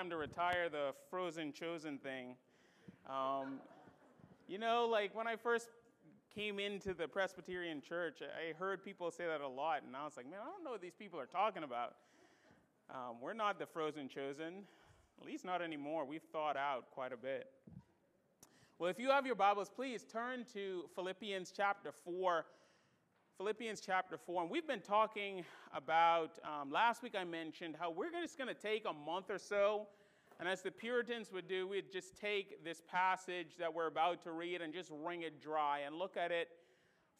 time to retire the frozen chosen thing. Um, you know, like when I first came into the Presbyterian church, I heard people say that a lot, and I was like, man, I don't know what these people are talking about. Um, we're not the frozen chosen, at least not anymore. We've thought out quite a bit. Well, if you have your Bibles, please turn to Philippians chapter 4. Philippians chapter 4. And we've been talking about, um, last week I mentioned how we're just going to take a month or so. And as the Puritans would do, we'd just take this passage that we're about to read and just wring it dry and look at it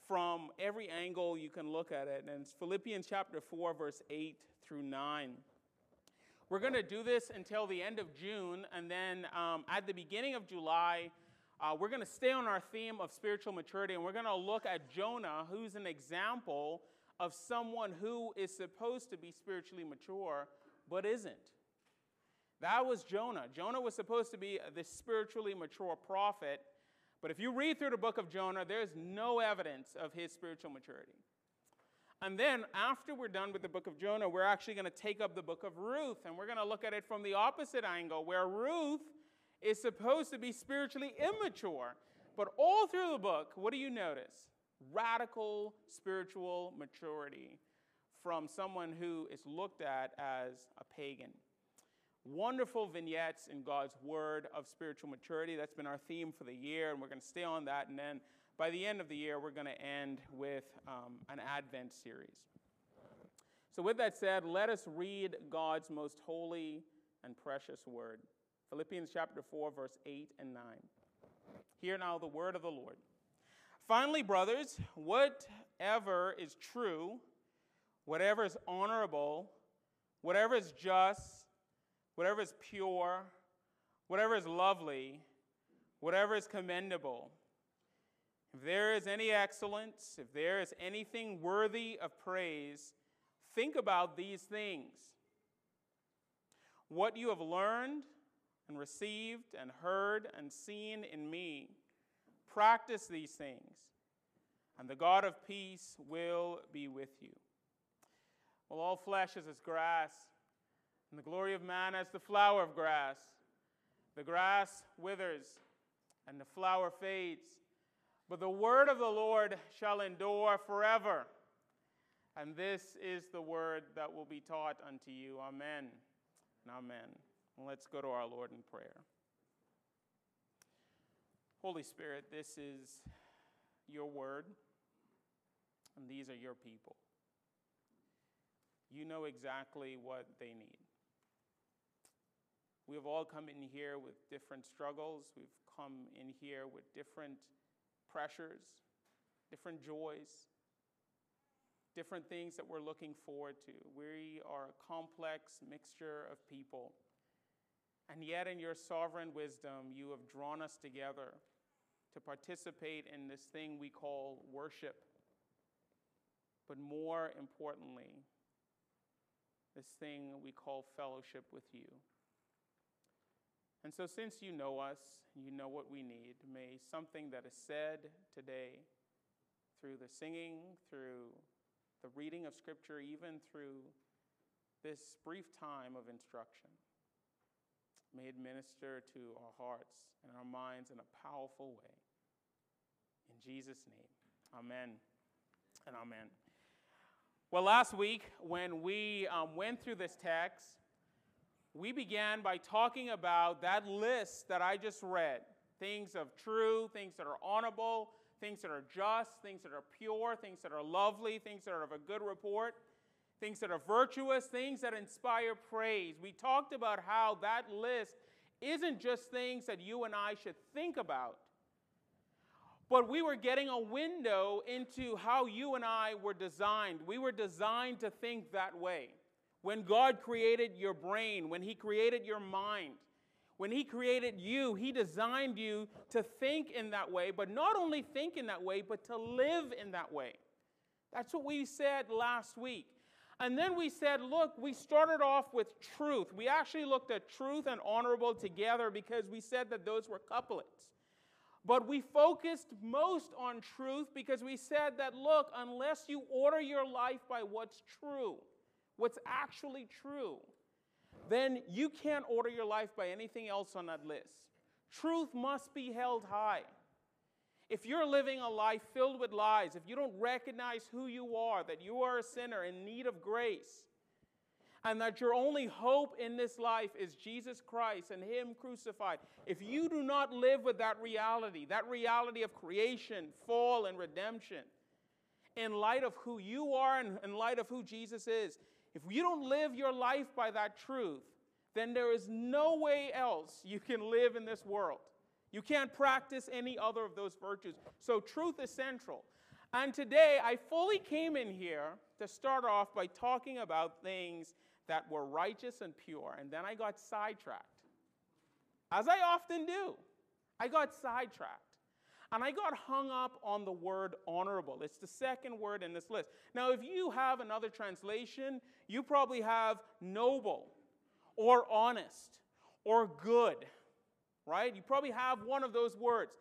from every angle you can look at it. And it's Philippians chapter 4, verse 8 through 9. We're going to do this until the end of June, and then um, at the beginning of July, uh, we're going to stay on our theme of spiritual maturity, and we're going to look at Jonah, who's an example of someone who is supposed to be spiritually mature but isn't. That was Jonah. Jonah was supposed to be the spiritually mature prophet, but if you read through the book of Jonah, there's no evidence of his spiritual maturity. And then, after we're done with the book of Jonah, we're actually going to take up the book of Ruth, and we're going to look at it from the opposite angle, where Ruth is supposed to be spiritually immature. But all through the book, what do you notice? Radical spiritual maturity from someone who is looked at as a pagan. Wonderful vignettes in God's word of spiritual maturity. That's been our theme for the year, and we're going to stay on that. And then by the end of the year, we're going to end with um, an Advent series. So, with that said, let us read God's most holy and precious word. Philippians chapter 4, verse 8 and 9. Hear now the word of the Lord. Finally, brothers, whatever is true, whatever is honorable, whatever is just, whatever is pure, whatever is lovely, whatever is commendable, if there is any excellence, if there is anything worthy of praise, think about these things. What you have learned, and received and heard and seen in me. Practice these things, and the God of peace will be with you. Well, all flesh is as grass, and the glory of man as the flower of grass. The grass withers, and the flower fades, but the word of the Lord shall endure forever. And this is the word that will be taught unto you. Amen and amen. Let's go to our Lord in prayer. Holy Spirit, this is your word, and these are your people. You know exactly what they need. We have all come in here with different struggles. We've come in here with different pressures, different joys, different things that we're looking forward to. We are a complex mixture of people. And yet, in your sovereign wisdom, you have drawn us together to participate in this thing we call worship. But more importantly, this thing we call fellowship with you. And so, since you know us, you know what we need, may something that is said today through the singing, through the reading of Scripture, even through this brief time of instruction, may it minister to our hearts and our minds in a powerful way. In Jesus' name, amen and amen. Well, last week, when we um, went through this text, we began by talking about that list that I just read things of true, things that are honorable, things that are just, things that are pure, things that are lovely, things that are of a good report things that are virtuous, things that inspire praise. We talked about how that list isn't just things that you and I should think about, but we were getting a window into how you and I were designed. We were designed to think that way. When God created your brain, when He created your mind, when He created you, He designed you to think in that way, but not only think in that way, but to live in that way. That's what we said last week. And then we said, look, we started off with truth. We actually looked at truth and honorable together because we said that those were couplets. But we focused most on truth because we said that, look, unless you order your life by what's true, what's actually true, then you can't order your life by anything else on that list. Truth must be held high. If you're living a life filled with lies, if you don't recognize who you are, that you are a sinner in need of grace, and that your only hope in this life is Jesus Christ and Him crucified, if you do not live with that reality, that reality of creation, fall, and redemption, in light of who you are and in light of who Jesus is, if you don't live your life by that truth, then there is no way else you can live in this world. You can't practice any other of those virtues. So, truth is central. And today, I fully came in here to start off by talking about things that were righteous and pure, and then I got sidetracked. As I often do, I got sidetracked. And I got hung up on the word honorable. It's the second word in this list. Now, if you have another translation, you probably have noble or honest or good, right? You probably have one of those words.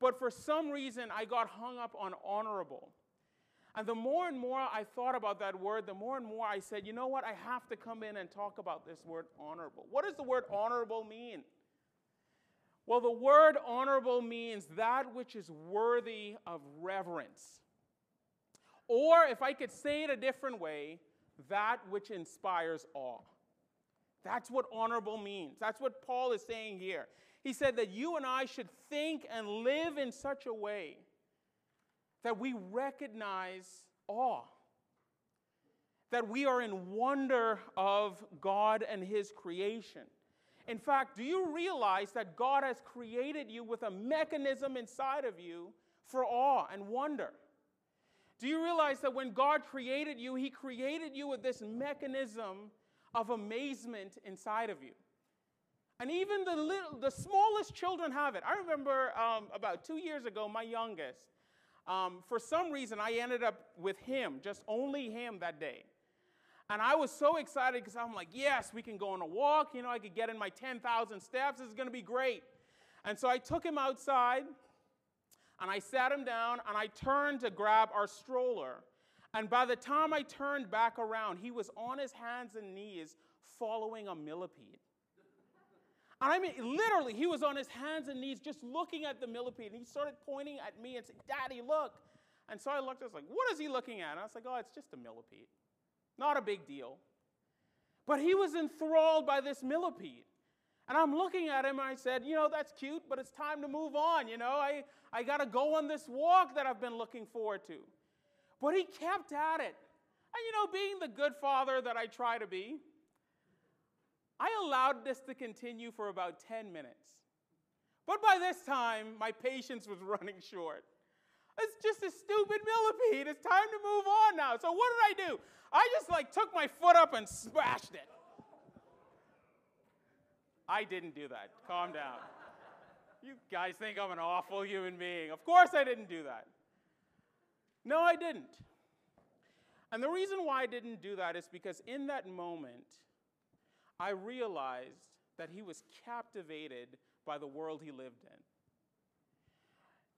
But for some reason, I got hung up on honorable. And the more and more I thought about that word, the more and more I said, you know what? I have to come in and talk about this word honorable. What does the word honorable mean? Well, the word honorable means that which is worthy of reverence. Or, if I could say it a different way, that which inspires awe. That's what honorable means. That's what Paul is saying here. He said that you and I should think and live in such a way that we recognize awe, that we are in wonder of God and His creation. In fact, do you realize that God has created you with a mechanism inside of you for awe and wonder? Do you realize that when God created you, He created you with this mechanism of amazement inside of you? And even the, little, the smallest children have it. I remember um, about two years ago, my youngest, um, for some reason, I ended up with him, just only him that day. And I was so excited because I'm like, yes, we can go on a walk. You know, I could get in my 10,000 steps. This is going to be great. And so I took him outside and I sat him down and I turned to grab our stroller. And by the time I turned back around, he was on his hands and knees following a millipede. And I mean, literally, he was on his hands and knees just looking at the millipede. And he started pointing at me and saying, Daddy, look. And so I looked, I was like, what is he looking at? And I was like, oh, it's just a millipede. Not a big deal. But he was enthralled by this millipede. And I'm looking at him and I said, You know, that's cute, but it's time to move on. You know, I, I got to go on this walk that I've been looking forward to. But he kept at it. And, you know, being the good father that I try to be, I allowed this to continue for about 10 minutes. But by this time, my patience was running short. It's just a stupid millipede. It's time to move on now. So what did I do? I just like took my foot up and smashed it. I didn't do that. Calm down. You guys think I'm an awful human being. Of course I didn't do that. No, I didn't. And the reason why I didn't do that is because in that moment, I realized that he was captivated by the world he lived in.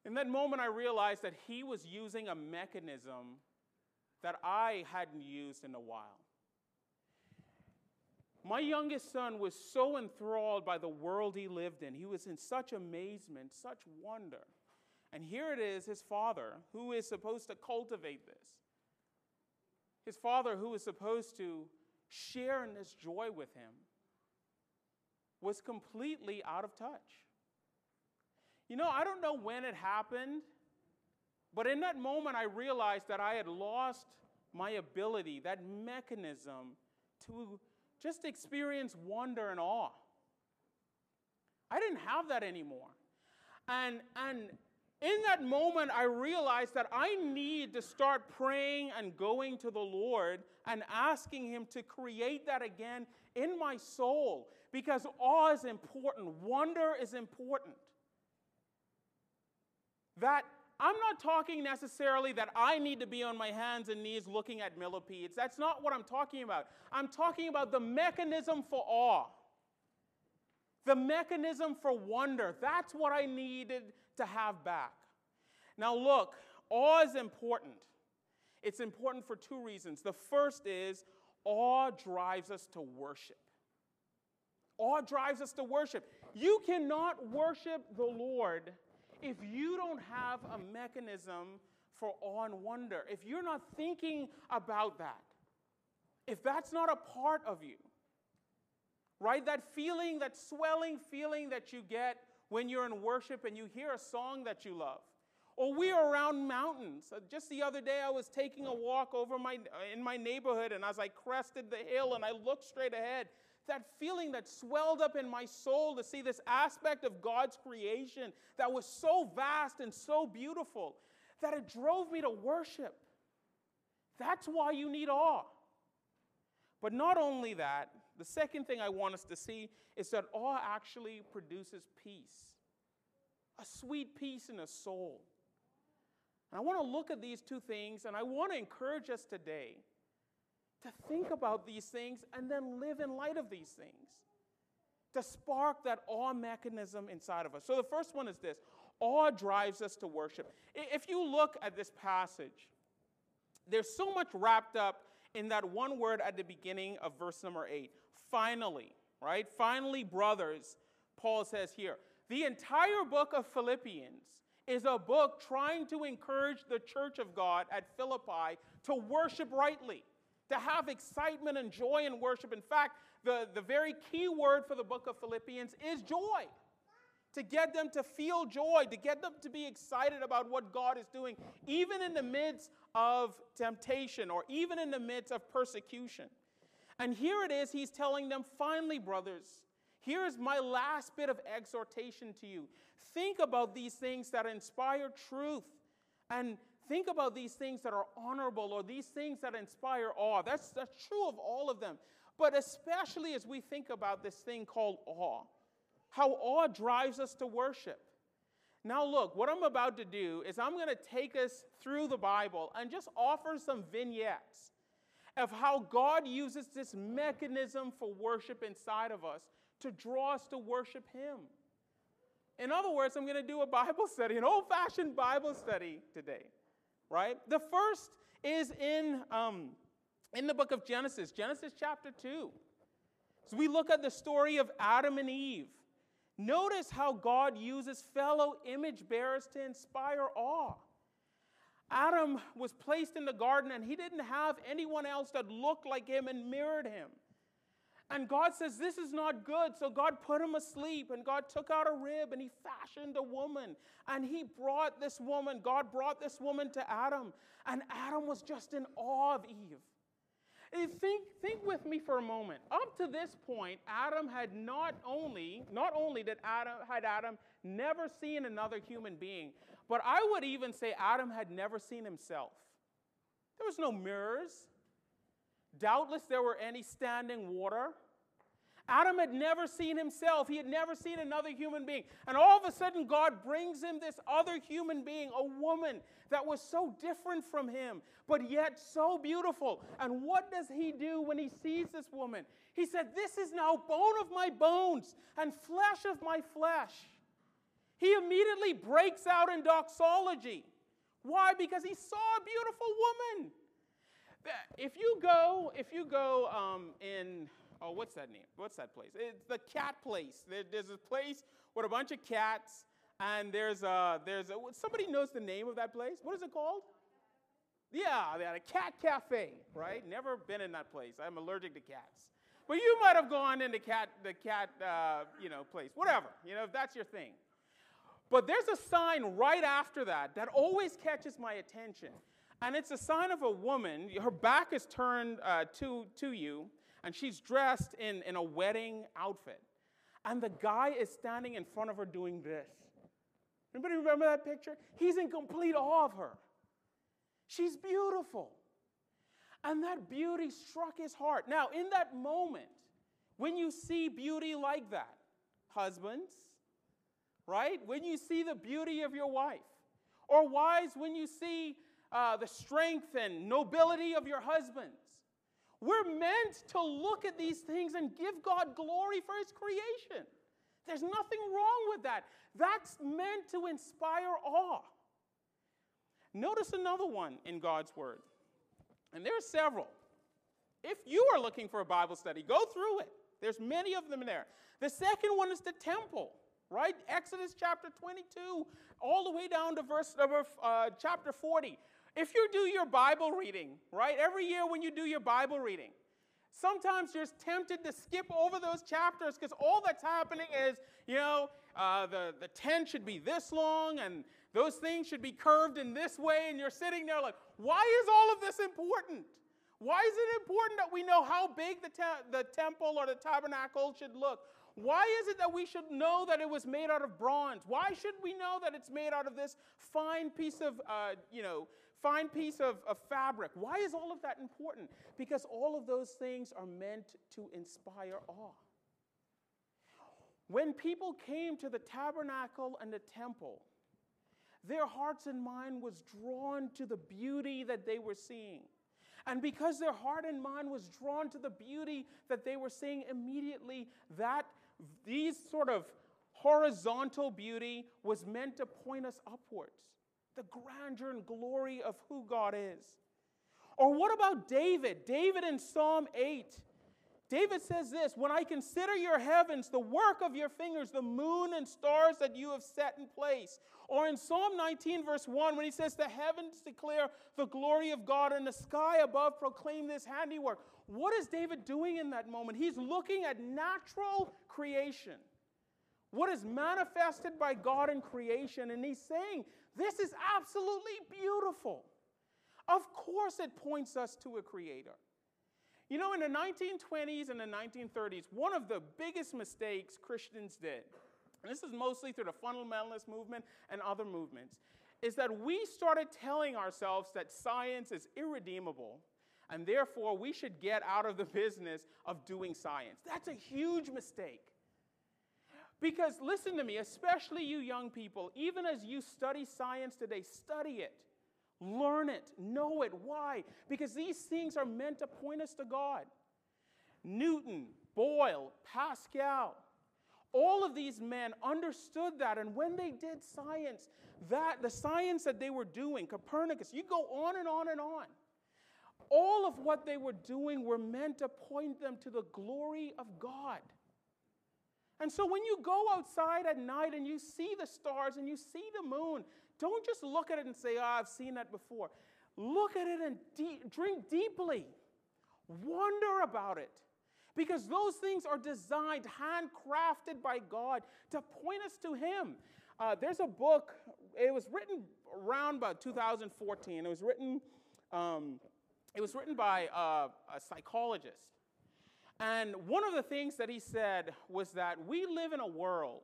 In that moment, I realized that he was using a mechanism that I hadn't used in a while. My youngest son was so enthralled by the world he lived in. He was in such amazement, such wonder. And here it is, his father, who is supposed to cultivate this. His father, who is supposed to share in this joy with him, was completely out of touch. You know, I don't know when it happened, but in that moment, I realized that I had lost my ability, that mechanism to just experience wonder and awe. I didn't have that anymore. And, and in that moment, I realized that I need to start praying and going to the Lord and asking Him to create that again in my soul because awe is important, wonder is important. That I'm not talking necessarily that I need to be on my hands and knees looking at millipedes. That's not what I'm talking about. I'm talking about the mechanism for awe, the mechanism for wonder. That's what I needed to have back. Now, look, awe is important. It's important for two reasons. The first is awe drives us to worship. Awe drives us to worship. You cannot worship the Lord if you don't have a mechanism for awe and wonder, if you're not thinking about that, if that's not a part of you, right? That feeling, that swelling feeling that you get when you're in worship and you hear a song that you love. Or we are around mountains. Uh, just the other day, I was taking a walk over my, in my neighborhood, and as I crested the hill and I looked straight ahead, that feeling that swelled up in my soul to see this aspect of God's creation that was so vast and so beautiful that it drove me to worship. That's why you need awe. But not only that, the second thing I want us to see is that awe actually produces peace a sweet peace in a soul. And I want to look at these two things, and I want to encourage us today to think about these things and then live in light of these things, to spark that awe mechanism inside of us. So the first one is this awe drives us to worship. If you look at this passage, there's so much wrapped up in that one word at the beginning of verse number eight. Finally, right? Finally, brothers, Paul says here. The entire book of Philippians is a book trying to encourage the church of God at Philippi to worship rightly to have excitement and joy in worship. In fact, the, the very key word for the book of Philippians is joy. To get them to feel joy, to get them to be excited about what God is doing, even in the midst of temptation or even in the midst of persecution. And here it is, he's telling them, finally, brothers, here is my last bit of exhortation to you. Think about these things that inspire truth and Think about these things that are honorable or these things that inspire awe. That's, that's true of all of them. But especially as we think about this thing called awe, how awe drives us to worship. Now, look, what I'm about to do is I'm going to take us through the Bible and just offer some vignettes of how God uses this mechanism for worship inside of us to draw us to worship Him. In other words, I'm going to do a Bible study, an old fashioned Bible study today right? The first is in, um, in the book of Genesis, Genesis chapter 2. So we look at the story of Adam and Eve. Notice how God uses fellow image bearers to inspire awe. Adam was placed in the garden and he didn't have anyone else that looked like him and mirrored him. And God says, This is not good. So God put him asleep, and God took out a rib and he fashioned a woman. And he brought this woman, God brought this woman to Adam. And Adam was just in awe of Eve. And think, think with me for a moment. Up to this point, Adam had not only, not only did Adam, had Adam never seen another human being, but I would even say Adam had never seen himself. There was no mirrors. Doubtless there were any standing water. Adam had never seen himself. He had never seen another human being. And all of a sudden, God brings him this other human being, a woman that was so different from him, but yet so beautiful. And what does he do when he sees this woman? He said, This is now bone of my bones and flesh of my flesh. He immediately breaks out in doxology. Why? Because he saw a beautiful woman. If you go, if you go um, in oh, what's that name? What's that place? It's the cat place. There, there's a place with a bunch of cats, and there's a, there's a, somebody knows the name of that place? What is it called? Yeah, they had a cat cafe, right? Never been in that place. I'm allergic to cats. But you might have gone in the cat, the cat, uh, you know, place. Whatever, you know, if that's your thing. But there's a sign right after that that always catches my attention. And it's a sign of a woman. Her back is turned uh, to, to you, and she's dressed in, in a wedding outfit. And the guy is standing in front of her doing this. Anybody remember that picture? He's in complete awe of her. She's beautiful. And that beauty struck his heart. Now, in that moment, when you see beauty like that, husbands, right? When you see the beauty of your wife, or wives, when you see uh, the strength and nobility of your husbands, we're meant to look at these things and give God glory for His creation. There's nothing wrong with that. That's meant to inspire awe. Notice another one in God's Word, and there are several. If you are looking for a Bible study, go through it. There's many of them there. The second one is the temple, right? Exodus chapter 22, all the way down to verse number uh, chapter 40. If you do your Bible reading, right, every year when you do your Bible reading, sometimes you're tempted to skip over those chapters because all that's happening is, you know, uh, the, the tent should be this long and those things should be curved in this way, and you're sitting there like, why is all of this important? Why is it important that we know how big the, te- the temple or the tabernacle should look? Why is it that we should know that it was made out of bronze? Why should we know that it's made out of this fine piece of, uh, you know, fine piece of, of fabric? Why is all of that important? Because all of those things are meant to inspire awe. When people came to the tabernacle and the temple, their hearts and mind was drawn to the beauty that they were seeing. And because their heart and mind was drawn to the beauty that they were seeing immediately, that these sort of horizontal beauty was meant to point us upwards, the grandeur and glory of who God is. Or what about David? David in Psalm 8 David says this When I consider your heavens, the work of your fingers, the moon and stars that you have set in place. Or in Psalm 19, verse 1, when he says, The heavens declare the glory of God, and the sky above proclaim this handiwork. What is David doing in that moment? He's looking at natural creation, what is manifested by God in creation, and he's saying, This is absolutely beautiful. Of course, it points us to a creator. You know, in the 1920s and the 1930s, one of the biggest mistakes Christians did, and this is mostly through the fundamentalist movement and other movements, is that we started telling ourselves that science is irredeemable and therefore we should get out of the business of doing science. That's a huge mistake. Because listen to me, especially you young people, even as you study science today, study it. Learn it, know it. Why? Because these things are meant to point us to God. Newton, Boyle, Pascal, all of these men understood that and when they did science that the science that they were doing copernicus you go on and on and on all of what they were doing were meant to point them to the glory of god and so when you go outside at night and you see the stars and you see the moon don't just look at it and say, oh, I've seen that before. Look at it and de- drink deeply. Wonder about it. Because those things are designed, handcrafted by God to point us to Him. Uh, there's a book, it was written around about 2014. It was written, um, it was written by uh, a psychologist. And one of the things that he said was that we live in a world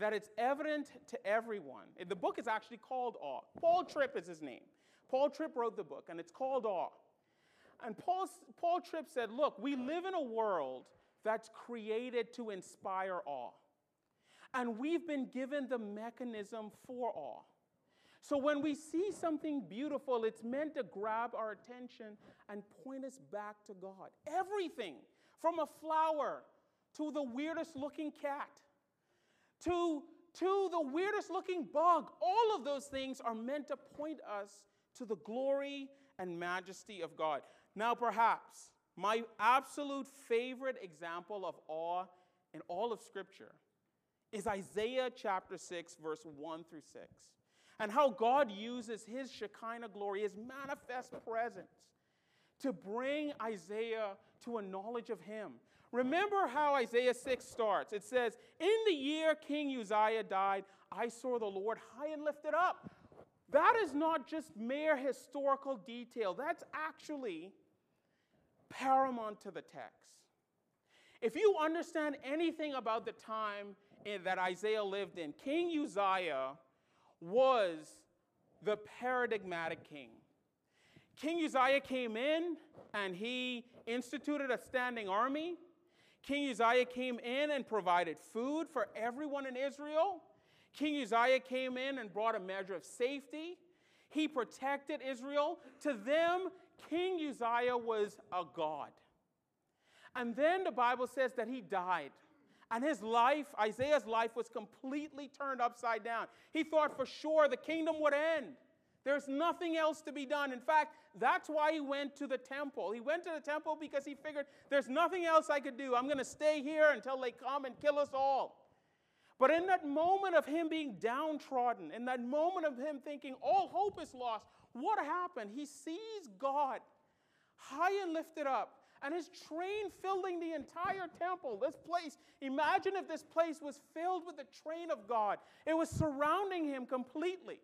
that it's evident to everyone. The book is actually called Awe. Paul Tripp is his name. Paul Tripp wrote the book, and it's called Awe. And Paul, Paul Tripp said, Look, we live in a world that's created to inspire awe. And we've been given the mechanism for awe. So when we see something beautiful, it's meant to grab our attention and point us back to God. Everything from a flower to the weirdest looking cat to, to the weirdest looking bug. All of those things are meant to point us to the glory and majesty of God. Now, perhaps my absolute favorite example of awe in all of Scripture is Isaiah chapter 6, verse 1 through 6, and how God uses his Shekinah glory, his manifest presence, to bring Isaiah to a knowledge of him. Remember how Isaiah 6 starts. It says, In the year King Uzziah died, I saw the Lord high and lifted up. That is not just mere historical detail, that's actually paramount to the text. If you understand anything about the time that Isaiah lived in, King Uzziah was the paradigmatic king. King Uzziah came in and he instituted a standing army. King Uzziah came in and provided food for everyone in Israel. King Uzziah came in and brought a measure of safety. He protected Israel. To them, King Uzziah was a god. And then the Bible says that he died. And his life, Isaiah's life, was completely turned upside down. He thought for sure the kingdom would end. There's nothing else to be done. In fact, that's why he went to the temple. He went to the temple because he figured there's nothing else I could do. I'm going to stay here until they come and kill us all. But in that moment of him being downtrodden, in that moment of him thinking all hope is lost, what happened? He sees God high and lifted up, and his train filling the entire temple. This place, imagine if this place was filled with the train of God, it was surrounding him completely.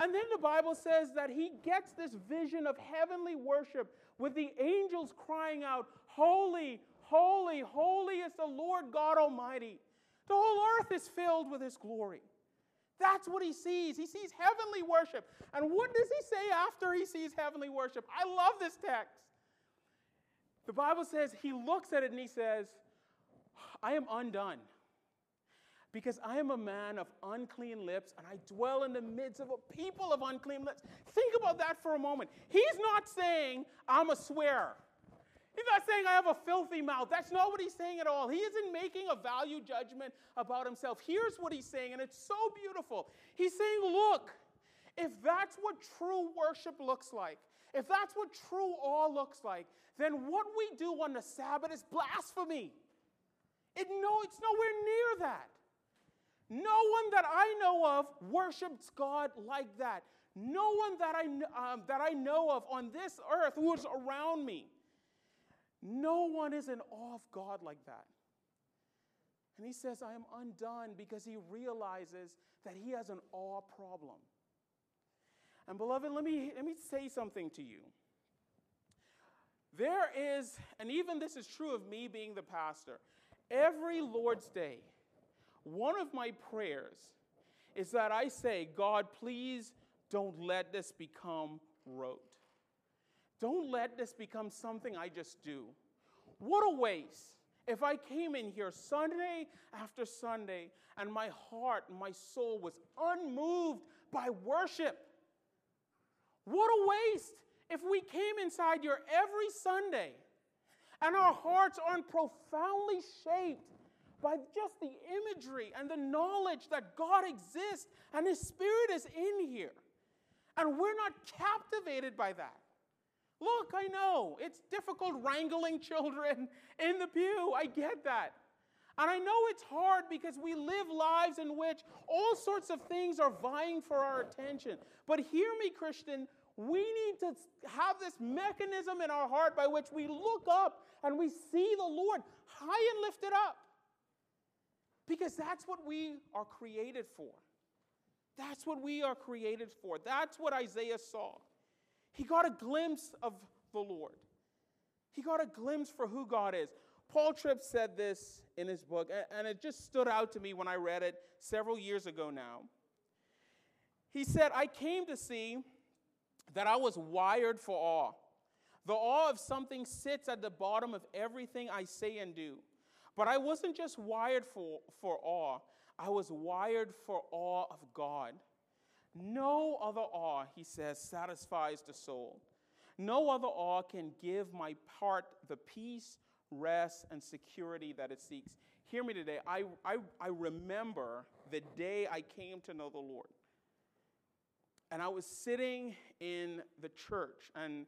And then the Bible says that he gets this vision of heavenly worship with the angels crying out, Holy, holy, holy is the Lord God Almighty. The whole earth is filled with his glory. That's what he sees. He sees heavenly worship. And what does he say after he sees heavenly worship? I love this text. The Bible says he looks at it and he says, I am undone because I am a man of unclean lips and I dwell in the midst of a people of unclean lips. Think about that for a moment. He's not saying, I'm a swearer. He's not saying I have a filthy mouth. That's not what he's saying at all. He isn't making a value judgment about himself. Here's what he's saying, and it's so beautiful. He's saying, Look, if that's what true worship looks like, if that's what true awe looks like, then what we do on the Sabbath is blasphemy. It, no, it's nowhere near that. No one that I know of worships God like that. No one that I, um, that I know of on this earth who is around me. No one is in awe of God like that. And he says, I am undone because he realizes that he has an awe problem. And beloved, let me, let me say something to you. There is, and even this is true of me being the pastor, every Lord's Day, one of my prayers is that I say, God, please don't let this become rote. Don't let this become something I just do. What a waste if I came in here Sunday after Sunday and my heart, my soul was unmoved by worship. What a waste if we came inside here every Sunday and our hearts aren't profoundly shaped by just the imagery and the knowledge that God exists and His Spirit is in here. And we're not captivated by that. Look, I know it's difficult wrangling children in the pew. I get that. And I know it's hard because we live lives in which all sorts of things are vying for our attention. But hear me, Christian, we need to have this mechanism in our heart by which we look up and we see the Lord high and lifted up. Because that's what we are created for. That's what we are created for. That's what Isaiah saw. He got a glimpse of the Lord. He got a glimpse for who God is. Paul Tripp said this in his book, and it just stood out to me when I read it several years ago now. He said, I came to see that I was wired for awe. The awe of something sits at the bottom of everything I say and do. But I wasn't just wired for, for awe, I was wired for awe of God. No other awe, he says, satisfies the soul. No other awe can give my heart the peace, rest, and security that it seeks. Hear me today. I, I, I remember the day I came to know the Lord. And I was sitting in the church, and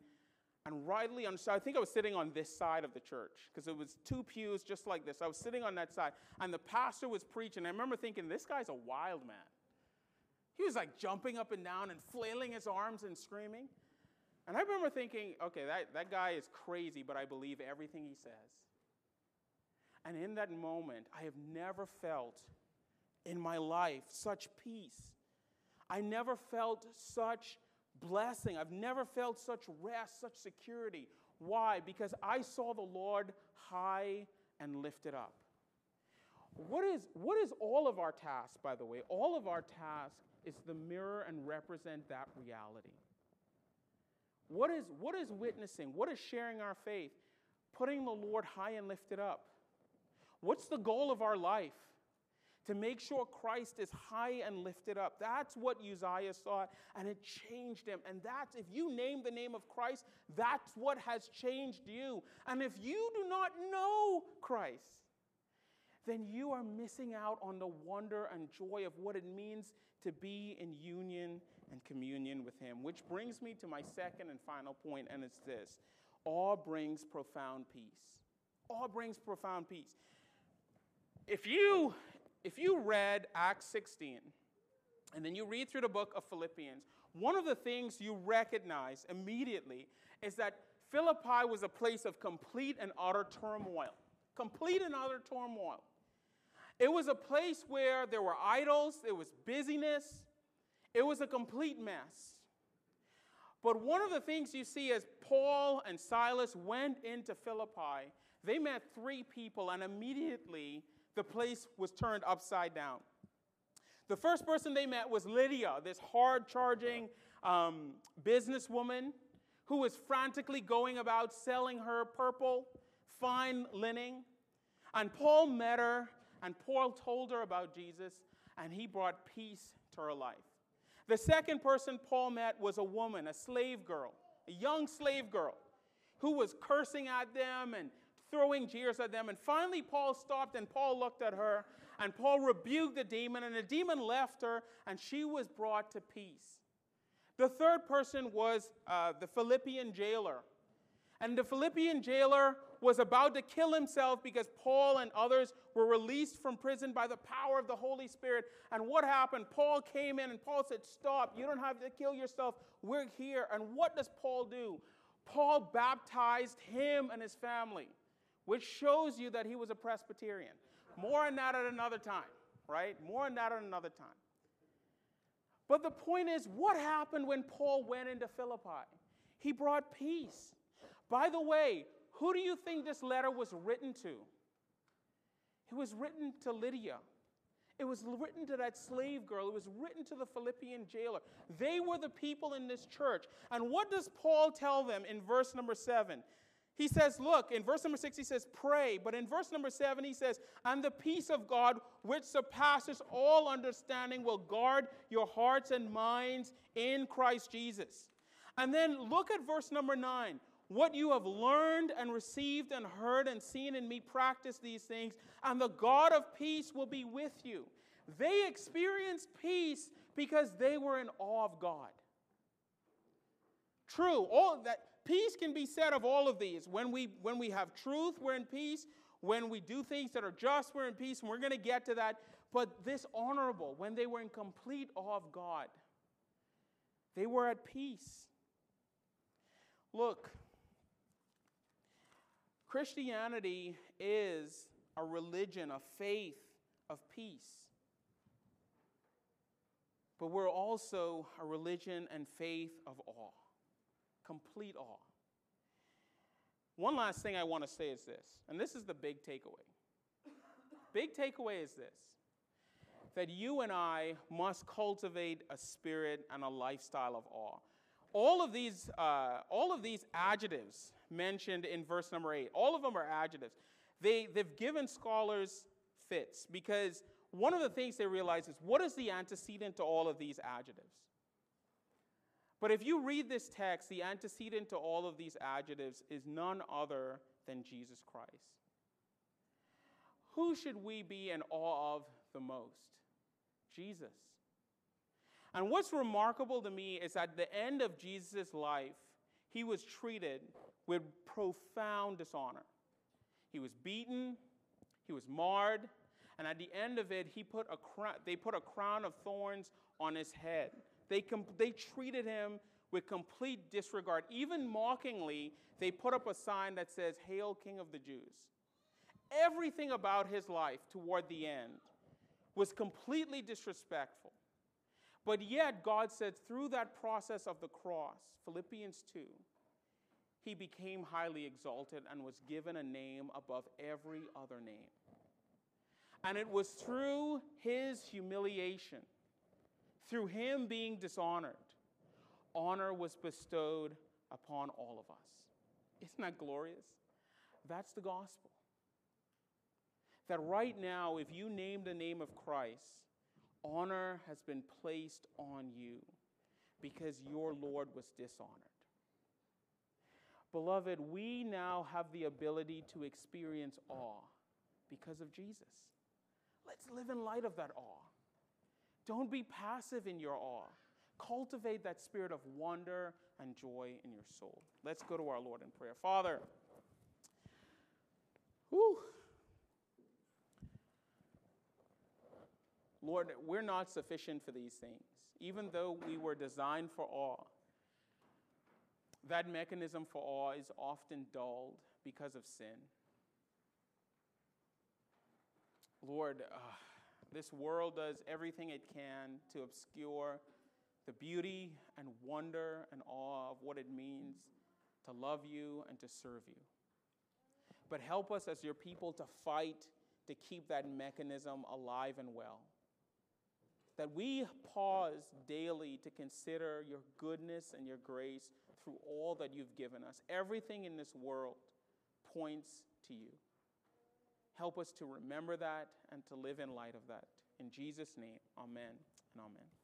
and rightly. I think I was sitting on this side of the church because it was two pews just like this. I was sitting on that side, and the pastor was preaching. I remember thinking, this guy's a wild man. He was like jumping up and down and flailing his arms and screaming. And I remember thinking, okay, that, that guy is crazy, but I believe everything he says. And in that moment, I have never felt in my life such peace. I never felt such blessing. I've never felt such rest, such security. Why? Because I saw the Lord high and lifted up. What is, what is all of our task, by the way? All of our task is to mirror and represent that reality. What is, what is witnessing? What is sharing our faith? Putting the Lord high and lifted up. What's the goal of our life? To make sure Christ is high and lifted up. That's what Uzziah saw, and it changed him. And that's, if you name the name of Christ, that's what has changed you. And if you do not know Christ, then you are missing out on the wonder and joy of what it means to be in union and communion with Him. Which brings me to my second and final point, and it's this awe brings profound peace. Awe brings profound peace. If you, if you read Acts 16, and then you read through the book of Philippians, one of the things you recognize immediately is that Philippi was a place of complete and utter turmoil. Complete and utter turmoil. It was a place where there were idols, there was busyness, it was a complete mess. But one of the things you see as Paul and Silas went into Philippi, they met three people, and immediately the place was turned upside down. The first person they met was Lydia, this hard charging um, businesswoman who was frantically going about selling her purple, fine linen. And Paul met her, and Paul told her about Jesus, and he brought peace to her life. The second person Paul met was a woman, a slave girl, a young slave girl, who was cursing at them and throwing jeers at them. And finally, Paul stopped and Paul looked at her, and Paul rebuked the demon, and the demon left her, and she was brought to peace. The third person was uh, the Philippian jailer. And the Philippian jailer was about to kill himself because Paul and others were released from prison by the power of the Holy Spirit. And what happened? Paul came in and Paul said, Stop, you don't have to kill yourself. We're here. And what does Paul do? Paul baptized him and his family, which shows you that he was a Presbyterian. More on that at another time, right? More on that at another time. But the point is, what happened when Paul went into Philippi? He brought peace. By the way, who do you think this letter was written to? It was written to Lydia. It was written to that slave girl. It was written to the Philippian jailer. They were the people in this church. And what does Paul tell them in verse number seven? He says, Look, in verse number six, he says, Pray. But in verse number seven, he says, And the peace of God, which surpasses all understanding, will guard your hearts and minds in Christ Jesus. And then look at verse number nine. What you have learned and received and heard and seen in me, practice these things, and the God of peace will be with you. They experienced peace because they were in awe of God. True, all that peace can be said of all of these. When we when we have truth, we're in peace. When we do things that are just, we're in peace, and we're going to get to that. But this honorable, when they were in complete awe of God, they were at peace. Look, Christianity is a religion, a faith of peace. But we're also a religion and faith of awe, complete awe. One last thing I want to say is this, and this is the big takeaway. Big takeaway is this that you and I must cultivate a spirit and a lifestyle of awe. All of these, uh, all of these adjectives mentioned in verse number eight, all of them are adjectives. They, they've given scholars fits because one of the things they realize is what is the antecedent to all of these adjectives? But if you read this text, the antecedent to all of these adjectives is none other than Jesus Christ. Who should we be in awe of the most? Jesus. And what's remarkable to me is at the end of Jesus' life, he was treated with profound dishonor. He was beaten, he was marred, and at the end of it, he put a crown, they put a crown of thorns on his head. They, they treated him with complete disregard. Even mockingly, they put up a sign that says, Hail, King of the Jews. Everything about his life toward the end was completely disrespectful. But yet, God said through that process of the cross, Philippians 2, he became highly exalted and was given a name above every other name. And it was through his humiliation, through him being dishonored, honor was bestowed upon all of us. Isn't that glorious? That's the gospel. That right now, if you name the name of Christ, honor has been placed on you because your Lord was dishonored. Beloved, we now have the ability to experience awe because of Jesus. Let's live in light of that awe. Don't be passive in your awe. Cultivate that spirit of wonder and joy in your soul. Let's go to our Lord in prayer. Father, whew, Lord, we're not sufficient for these things. Even though we were designed for awe, that mechanism for awe is often dulled because of sin. Lord, uh, this world does everything it can to obscure the beauty and wonder and awe of what it means to love you and to serve you. But help us as your people to fight to keep that mechanism alive and well. That we pause daily to consider your goodness and your grace through all that you've given us. Everything in this world points to you. Help us to remember that and to live in light of that. In Jesus' name, amen and amen.